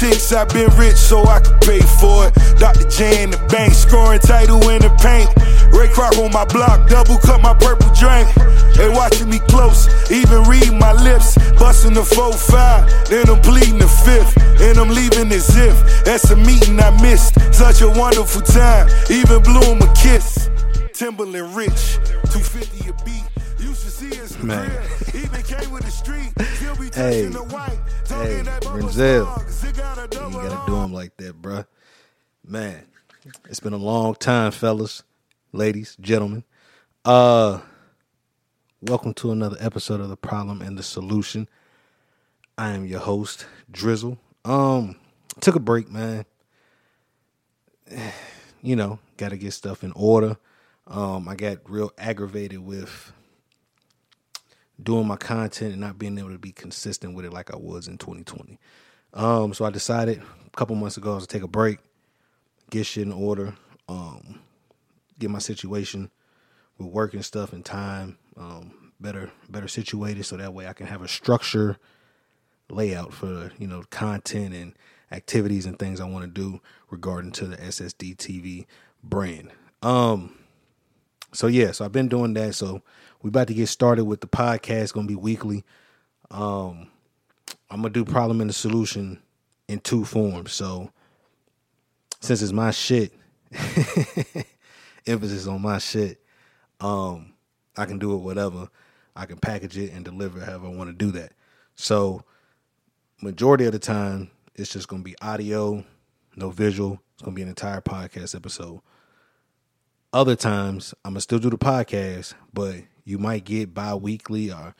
Politics, I've been rich so I could pay for it. Dr. J in the bank, scoring title in the paint. Ray Kroc on my block, double cut my purple drink. They watching me close, even read my lips. Busting the 4-5, then I'm pleading the fifth. And I'm leaving as if that's a meeting I missed. Such a wonderful time, even blew him a kiss. Timberland rich, 250 a beat. Used to see us Man. Even came with the street. Hey. Hey, Renzel. You ain't gotta do them like that, bruh. Man, it's been a long time, fellas, ladies, gentlemen. Uh, welcome to another episode of the Problem and the Solution. I am your host, Drizzle. Um, took a break, man. You know, got to get stuff in order. Um, I got real aggravated with doing my content and not being able to be consistent with it like I was in 2020. Um, so I decided a couple months ago to take a break, get shit in order, um, get my situation with work and stuff and time um, better better situated so that way I can have a structure layout for you know content and activities and things I want to do regarding to the SSD TV brand. Um, so yeah, so I've been doing that. So we about to get started with the podcast. Going to be weekly. Um, I'm gonna do problem and the solution in two forms. So since it's my shit, emphasis on my shit, um, I can do it whatever. I can package it and deliver however I want to do that. So majority of the time, it's just gonna be audio, no visual. It's gonna be an entire podcast episode. Other times, I'm gonna still do the podcast, but you might get bi-weekly or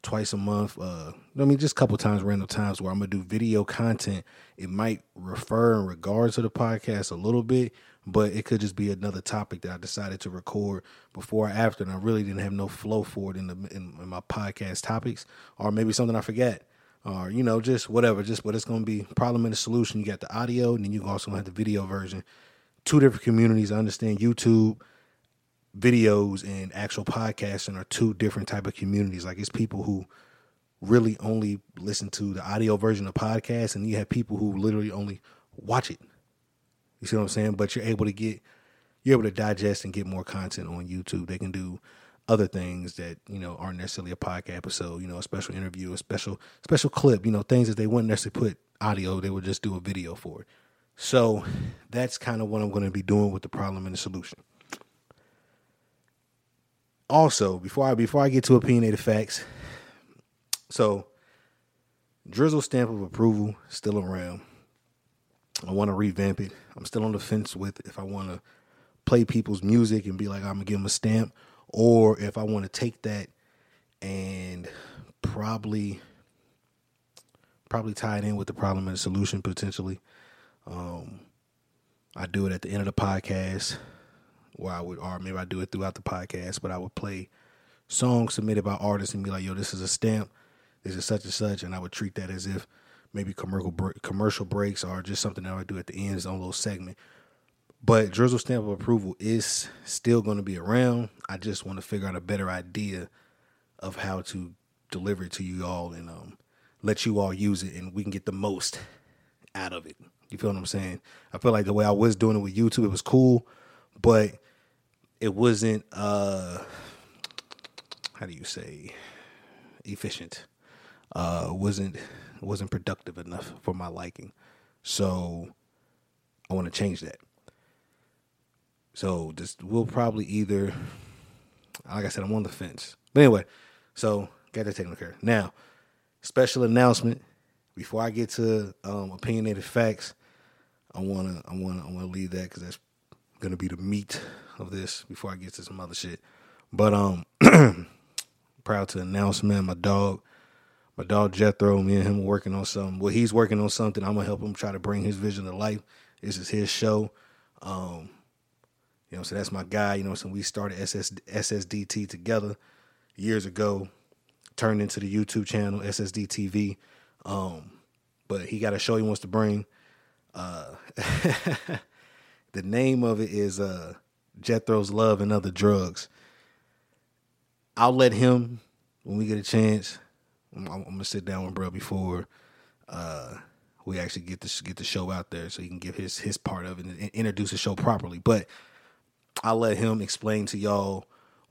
twice a month. Uh, I mean, just a couple times, random times where I'm gonna do video content. It might refer in regards to the podcast a little bit, but it could just be another topic that I decided to record before or after, and I really didn't have no flow for it in the in, in my podcast topics, or maybe something I forget, or you know, just whatever. Just what it's gonna be. Problem and the solution. You got the audio, and then you also have the video version. Two different communities. I understand YouTube videos and actual podcasting are two different type of communities. Like it's people who really only listen to the audio version of podcasts, and you have people who literally only watch it. You see what I'm saying? But you're able to get you're able to digest and get more content on YouTube. They can do other things that you know aren't necessarily a podcast episode. You know, a special interview, a special special clip. You know, things that they wouldn't necessarily put audio. They would just do a video for it. So that's kind of what I'm going to be doing with the problem and the solution also before I before I get to opinionated facts, so Drizzle stamp of approval still around. I want to revamp it. I'm still on the fence with if I want to play people's music and be like I'm gonna give them a stamp, or if I want to take that and probably probably tie it in with the problem and the solution potentially. Um, I do it at the end of the podcast where I would, or maybe I do it throughout the podcast, but I would play songs submitted by artists and be like, "Yo, this is a stamp. This is such and such," and I would treat that as if maybe commercial bre- commercial breaks or just something that I would do at the end, on a little segment. But Drizzle stamp of approval is still going to be around. I just want to figure out a better idea of how to deliver it to you all and um, let you all use it, and we can get the most out of it. You feel what I'm saying? I feel like the way I was doing it with YouTube, it was cool, but it wasn't uh how do you say efficient. Uh wasn't wasn't productive enough for my liking. So I want to change that. So just we'll probably either like I said, I'm on the fence. But anyway, so got that taken care of. Now, special announcement. Before I get to um, opinionated facts, I wanna I wanna I wanna leave that because that's gonna be the meat of this before I get to some other shit. But um, proud to announce, man, my dog, my dog Jethro, me and him working on something. Well, he's working on something. I'm gonna help him try to bring his vision to life. This is his show. Um, you know, so that's my guy. You know, so we started SS, SSDT together years ago. Turned into the YouTube channel SSD TV. Um, but he got a show he wants to bring. Uh, the name of it is uh, Jethro's Love and Other Drugs. I'll let him when we get a chance I'm, I'm gonna sit down with bro before uh, we actually get the get the show out there, so he can give his his part of it and introduce the show properly. But I'll let him explain to y'all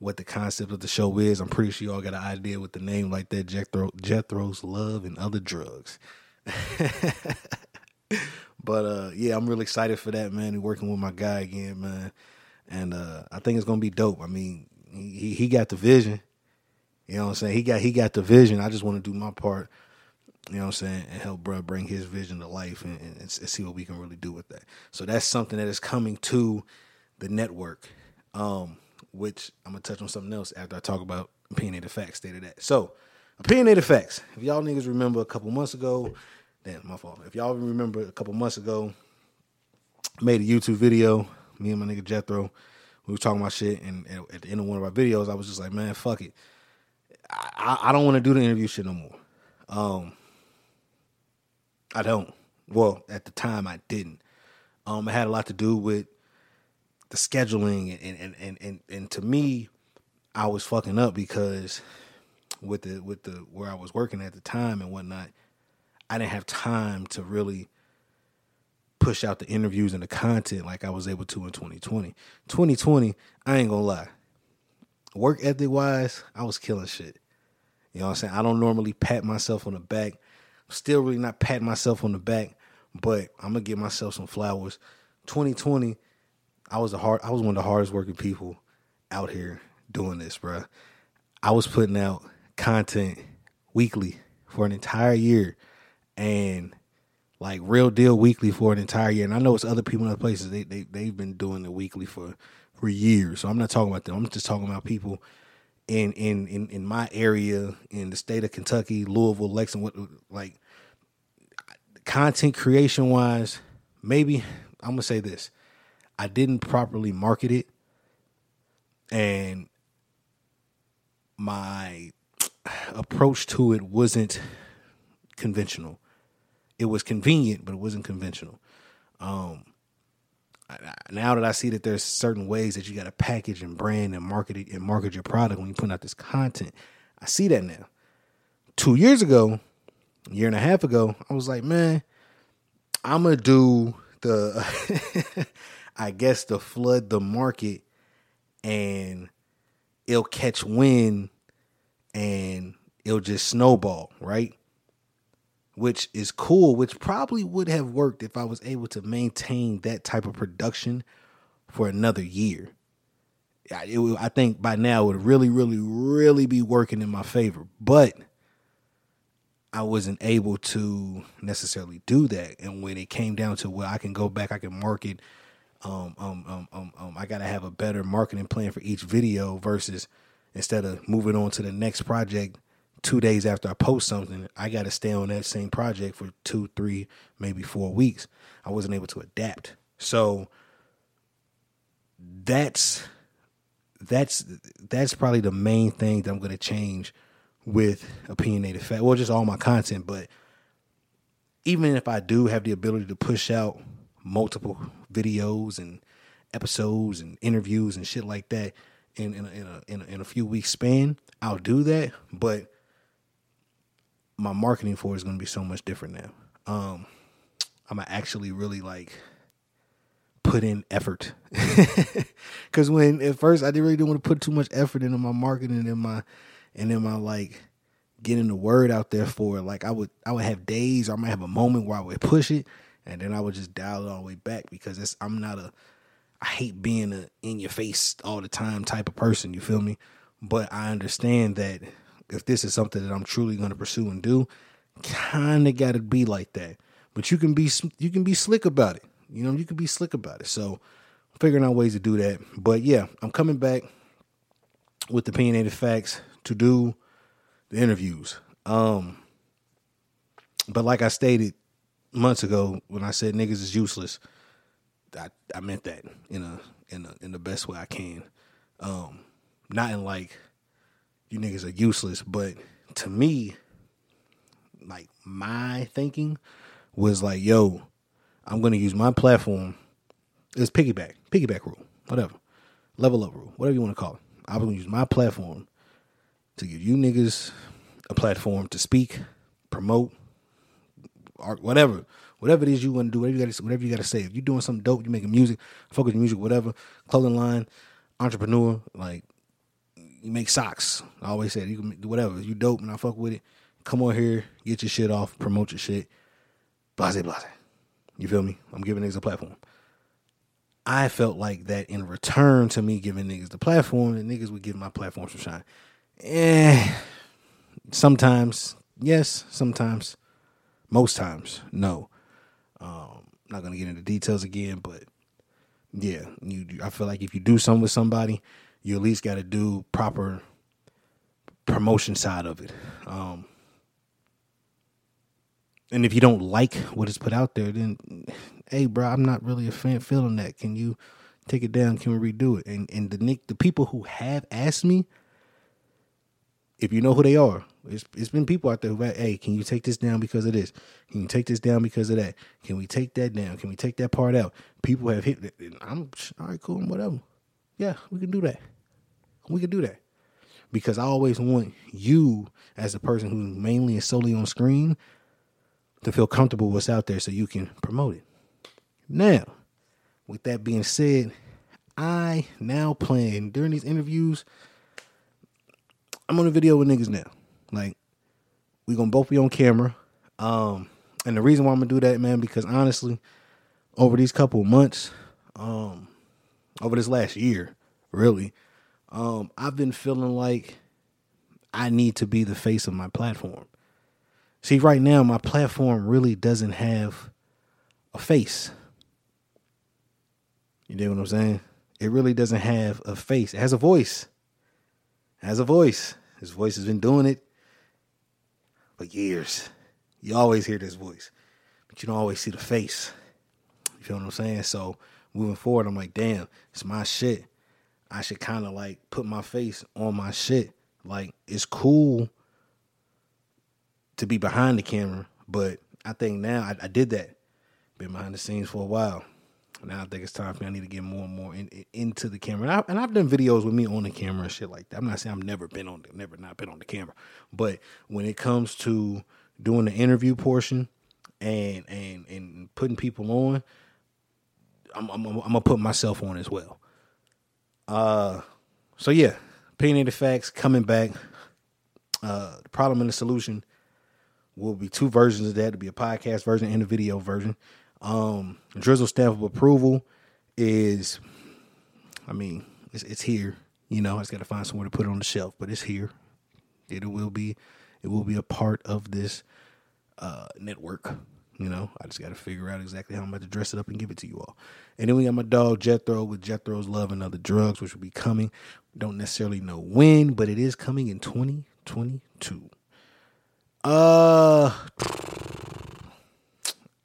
what the concept of the show is. I'm pretty sure y'all got an idea with the name like that. Jethro, Jethro's Love and Other Drugs. but uh, yeah, I'm really excited for that, man. Working with my guy again, man. And uh, I think it's gonna be dope. I mean, he he got the vision. You know what I'm saying? He got he got the vision. I just want to do my part. You know what I'm saying? And help bro bring his vision to life and, and, and see what we can really do with that. So that's something that is coming to the network. Um, which I'm gonna touch on something else after I talk about opinionated facts. State of that. So, opinionated facts. If y'all niggas remember a couple months ago, damn my fault. If y'all remember a couple months ago, made a YouTube video. Me and my nigga Jethro, we were talking about shit, and, at the end of one of our videos, I was just like, man, fuck it. I, I, I don't want to do the interview shit no more. Um, I don't. Well, at the time, I didn't. Um, it had a lot to do with the scheduling and and and and, and to me, I was fucking up because with the with the where I was working at the time and whatnot, I didn't have time to really push out the interviews and the content like I was able to in 2020. 2020, I ain't gonna lie. Work ethic wise, I was killing shit. You know what I'm saying? I don't normally pat myself on the back. I'm still really not patting myself on the back, but I'm gonna give myself some flowers. 2020, I was a hard I was one of the hardest working people out here doing this, bro. I was putting out content weekly for an entire year and like real deal weekly for an entire year. And I know it's other people in other places they they they've been doing it weekly for for years. So I'm not talking about them. I'm just talking about people in in in, in my area in the state of Kentucky, Louisville, Lexington, like content creation wise, maybe I'm gonna say this. I didn't properly market it and my approach to it wasn't conventional. It was convenient, but it wasn't conventional. Um, now that I see that there's certain ways that you got to package and brand and market it and market your product when you put out this content, I see that now. Two years ago, a year and a half ago, I was like, man, I'm gonna do the I guess to flood the market and it'll catch wind and it'll just snowball, right? Which is cool, which probably would have worked if I was able to maintain that type of production for another year. It, I think by now it would really, really, really be working in my favor. But I wasn't able to necessarily do that. And when it came down to where I can go back, I can market um, um, um, um, um, I got to have a better marketing plan for each video versus instead of moving on to the next project two days after I post something, I got to stay on that same project for two, three, maybe four weeks. I wasn't able to adapt. So that's that's that's probably the main thing that I'm to change with opinionated fact. Well, just all my content, but even if I do have the ability to push out multiple videos and episodes and interviews and shit like that in in a, in a, in a, in a few weeks span, I'll do that. But my marketing for it is going to be so much different now. Um, I'm gonna actually really like put in effort because when at first I didn't really want to put too much effort into my marketing and my and then my like getting the word out there for. Like I would I would have days or I might have a moment where I would push it and then I would just dial it all the way back because it's, I'm not a I hate being a in your face all the time type of person. You feel me? But I understand that if this is something that I'm truly going to pursue and do, kind of got to be like that. But you can be you can be slick about it. You know, you can be slick about it. So figuring out ways to do that. But yeah, I'm coming back with the opinionated facts to do the interviews. Um, but like I stated, months ago when I said niggas is useless, I, I meant that in a in a in the best way I can. Um, not in like you niggas are useless, but to me, like my thinking was like, yo, I'm gonna use my platform. It's piggyback, piggyback rule, whatever, level up rule, whatever you want to call it. I'm gonna use my platform to give you niggas a platform to speak, promote, art, whatever, whatever it is you want to do, whatever you got whatever you got to say. If you're doing something dope, you're making music, focus music, whatever, clothing line, entrepreneur, like you make socks. I always said you can do whatever. You dope and I fuck with it. Come on here, get your shit off, promote your shit. Blase, blase. You feel me? I'm giving niggas a platform. I felt like that in return to me giving niggas the platform, the niggas would give my platform some shine. Eh, sometimes yes, sometimes, most times no. Um, not gonna get into details again, but yeah, you. I feel like if you do something with somebody, you at least got to do proper promotion side of it. Um, and if you don't like what is put out there, then hey, bro, I'm not really a fan feeling that. Can you take it down? Can we redo it? And and the Nick, the people who have asked me, if you know who they are, it's it's been people out there who, hey, can you take this down because of this? Can you take this down because of that? Can we take that down? Can we take that part out? People have hit. I'm all right, cool, whatever. Yeah, we can do that. We can do that because I always want you as a person who mainly and solely on screen to feel comfortable what's out there so you can promote it. Now, with that being said, I now plan during these interviews. I'm on a video with niggas now. Like, we gonna both be on camera. Um, and the reason why I'm gonna do that, man, because honestly, over these couple months, um, over this last year, really, um, I've been feeling like I need to be the face of my platform. See, right now, my platform really doesn't have a face. You know what I'm saying? It really doesn't have a face. It has a voice. It has a voice. His voice has been doing it for years. You always hear this voice, but you don't always see the face. You feel what I'm saying? So moving forward, I'm like, damn, it's my shit. I should kind of like put my face on my shit. Like, it's cool to be behind the camera, but I think now I, I did that. Been behind the scenes for a while. Now I think it's time for me. I need to get more and more in, in, into the camera. And, I, and I've done videos with me on the camera and shit like that. I'm not saying I've never been on, the, never not been on the camera, but when it comes to doing the interview portion and and and putting people on, I'm I'm, I'm gonna put myself on as well. Uh, so yeah, opinionated facts coming back. Uh, the problem and the solution will be two versions of that. It'll be a podcast version and a video version. Um, Drizzle stamp of approval is, I mean, it's, it's here. You know, I just got to find somewhere to put it on the shelf, but it's here. It will be, it will be a part of this uh, network. You know, I just got to figure out exactly how I'm about to dress it up and give it to you all. And then we got my dog Jethro with Jethro's Love and Other Drugs, which will be coming. Don't necessarily know when, but it is coming in 2022. Uh,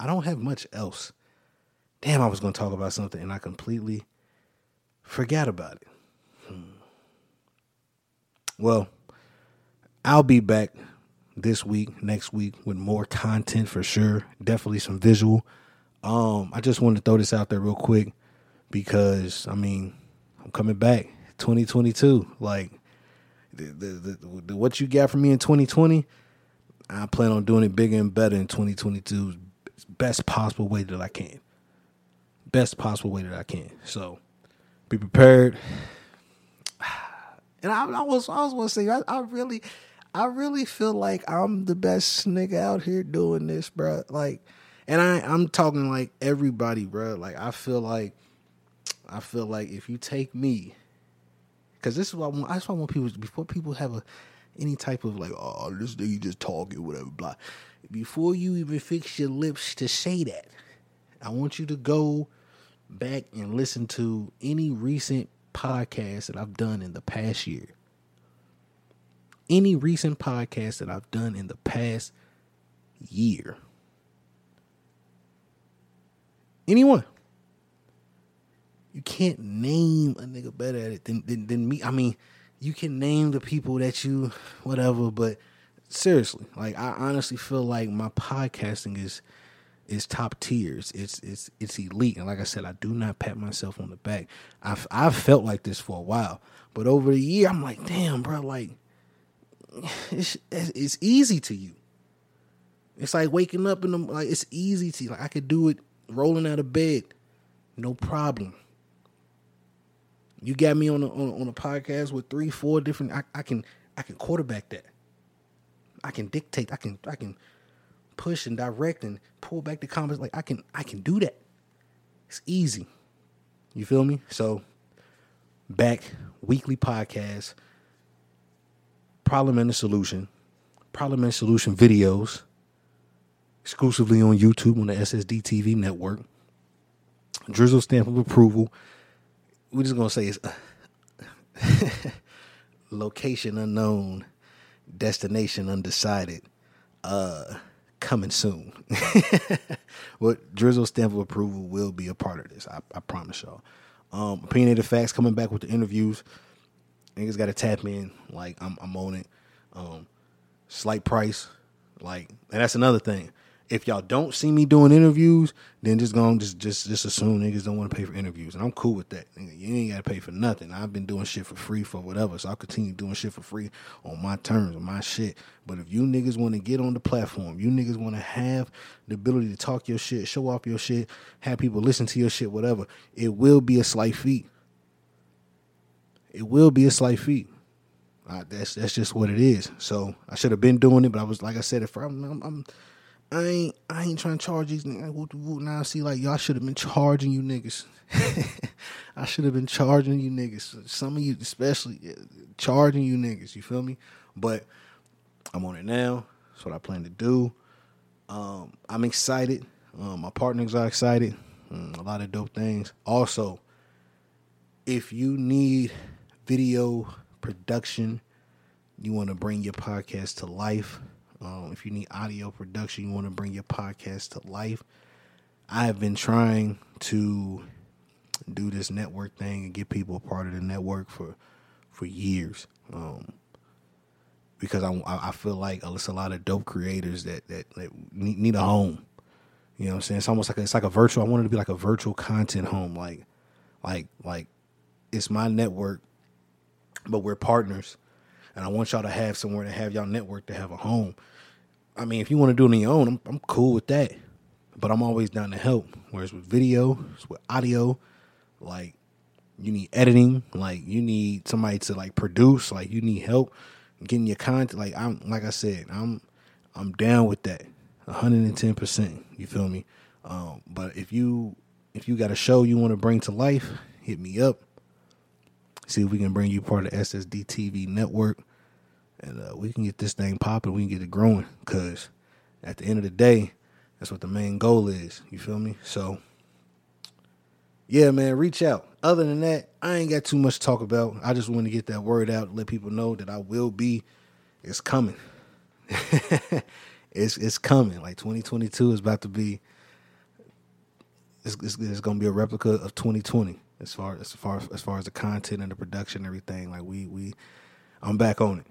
I don't have much else. Damn, I was going to talk about something and I completely forgot about it. Hmm. Well, I'll be back this week, next week with more content for sure. Definitely some visual. Um, I just wanted to throw this out there real quick because I mean, I'm coming back 2022. Like the, the, the, what you got from me in 2020, I plan on doing it bigger and better in 2022 best possible way that I can. Best possible way that I can. So be prepared. And I, I was I was to say I, I really I really feel like I'm the best nigga out here doing this, bro. Like, and I I'm talking like everybody, bro. Like I feel like I feel like if you take me, because this is what I want. I want people before people have a any type of like, oh, this nigga just talking, whatever, blah. Before you even fix your lips to say that, I want you to go back and listen to any recent podcast that I've done in the past year. Any recent podcast that I've done in the past year. Anyone. You can't name a nigga better at it than, than, than me. I mean, you can name the people that you whatever, but seriously, like I honestly feel like my podcasting is is top tiers. It's it's it's elite. And like I said, I do not pat myself on the back. I've I've felt like this for a while, but over the year, I'm like, damn, bro, like it's, it's easy to you. It's like waking up in the like it's easy to. Like I could do it rolling out of bed, no problem. You got me on a on, on a podcast with three, four different. I, I can I can quarterback that. I can dictate. I can I can push and direct and pull back the comments. Like I can I can do that. It's easy. You feel me? So back weekly podcast. Problem and the solution. Problem and solution videos exclusively on YouTube on the SSD TV network. Drizzle stamp of approval. We're just gonna say it's uh, location unknown, destination undecided. Uh, coming soon. but Drizzle stamp of approval will be a part of this. I, I promise y'all. Um, opinionated facts coming back with the interviews. Niggas got to tap in. Like I'm, I'm on it. Um, slight price. Like, and that's another thing if y'all don't see me doing interviews, then just go just just just assume niggas don't want to pay for interviews, and I'm cool with that. You ain't gotta pay for nothing. I've been doing shit for free for whatever, so I'll continue doing shit for free on my terms, on my shit. But if you niggas want to get on the platform, you niggas want to have the ability to talk your shit, show off your shit, have people listen to your shit, whatever, it will be a slight fee. It will be a slight fee. Uh, that's that's just what it is. So I should have been doing it, but I was like I said, if I'm, I'm, I'm I ain't I ain't trying to charge these niggas. Now I see like y'all should have been charging you niggas. I should have been charging you niggas. Some of you especially charging you niggas. You feel me? But I'm on it now. That's what I plan to do. Um, I'm excited. Um, my partners are excited. Um, a lot of dope things. Also, if you need video production, you want to bring your podcast to life um, if you need audio production, you want to bring your podcast to life. I have been trying to do this network thing and get people a part of the network for for years. Um, because I, I feel like it's a lot of dope creators that that, that need, a home. You know what I'm saying? It's almost like a, it's like a virtual. I wanted to be like a virtual content home, like like like it's my network, but we're partners, and I want y'all to have somewhere to have y'all network to have a home. I mean, if you want to do it on your own, I'm, I'm cool with that. But I'm always down to help. Whereas with video, it's with audio, like you need editing, like you need somebody to like produce, like you need help getting your content. Like I'm, like I said, I'm, I'm down with that, 110. percent You feel me? Um, but if you, if you got a show you want to bring to life, hit me up. See if we can bring you part of SSD TV network and uh, we can get this thing popping. We can get it growing. Cause at the end of the day, that's what the main goal is. You feel me? So, yeah, man, reach out. Other than that, I ain't got too much to talk about. I just want to get that word out, let people know that I will be. It's coming. it's it's coming. Like 2022 is about to be. It's, it's, it's gonna be a replica of 2020 as far as far as far as the content and the production and everything. Like we we, I'm back on it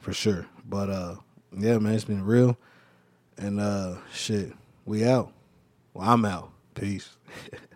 for sure. But uh, yeah, man, it's been real. And uh, shit, we out. Well, I'm out. Peace.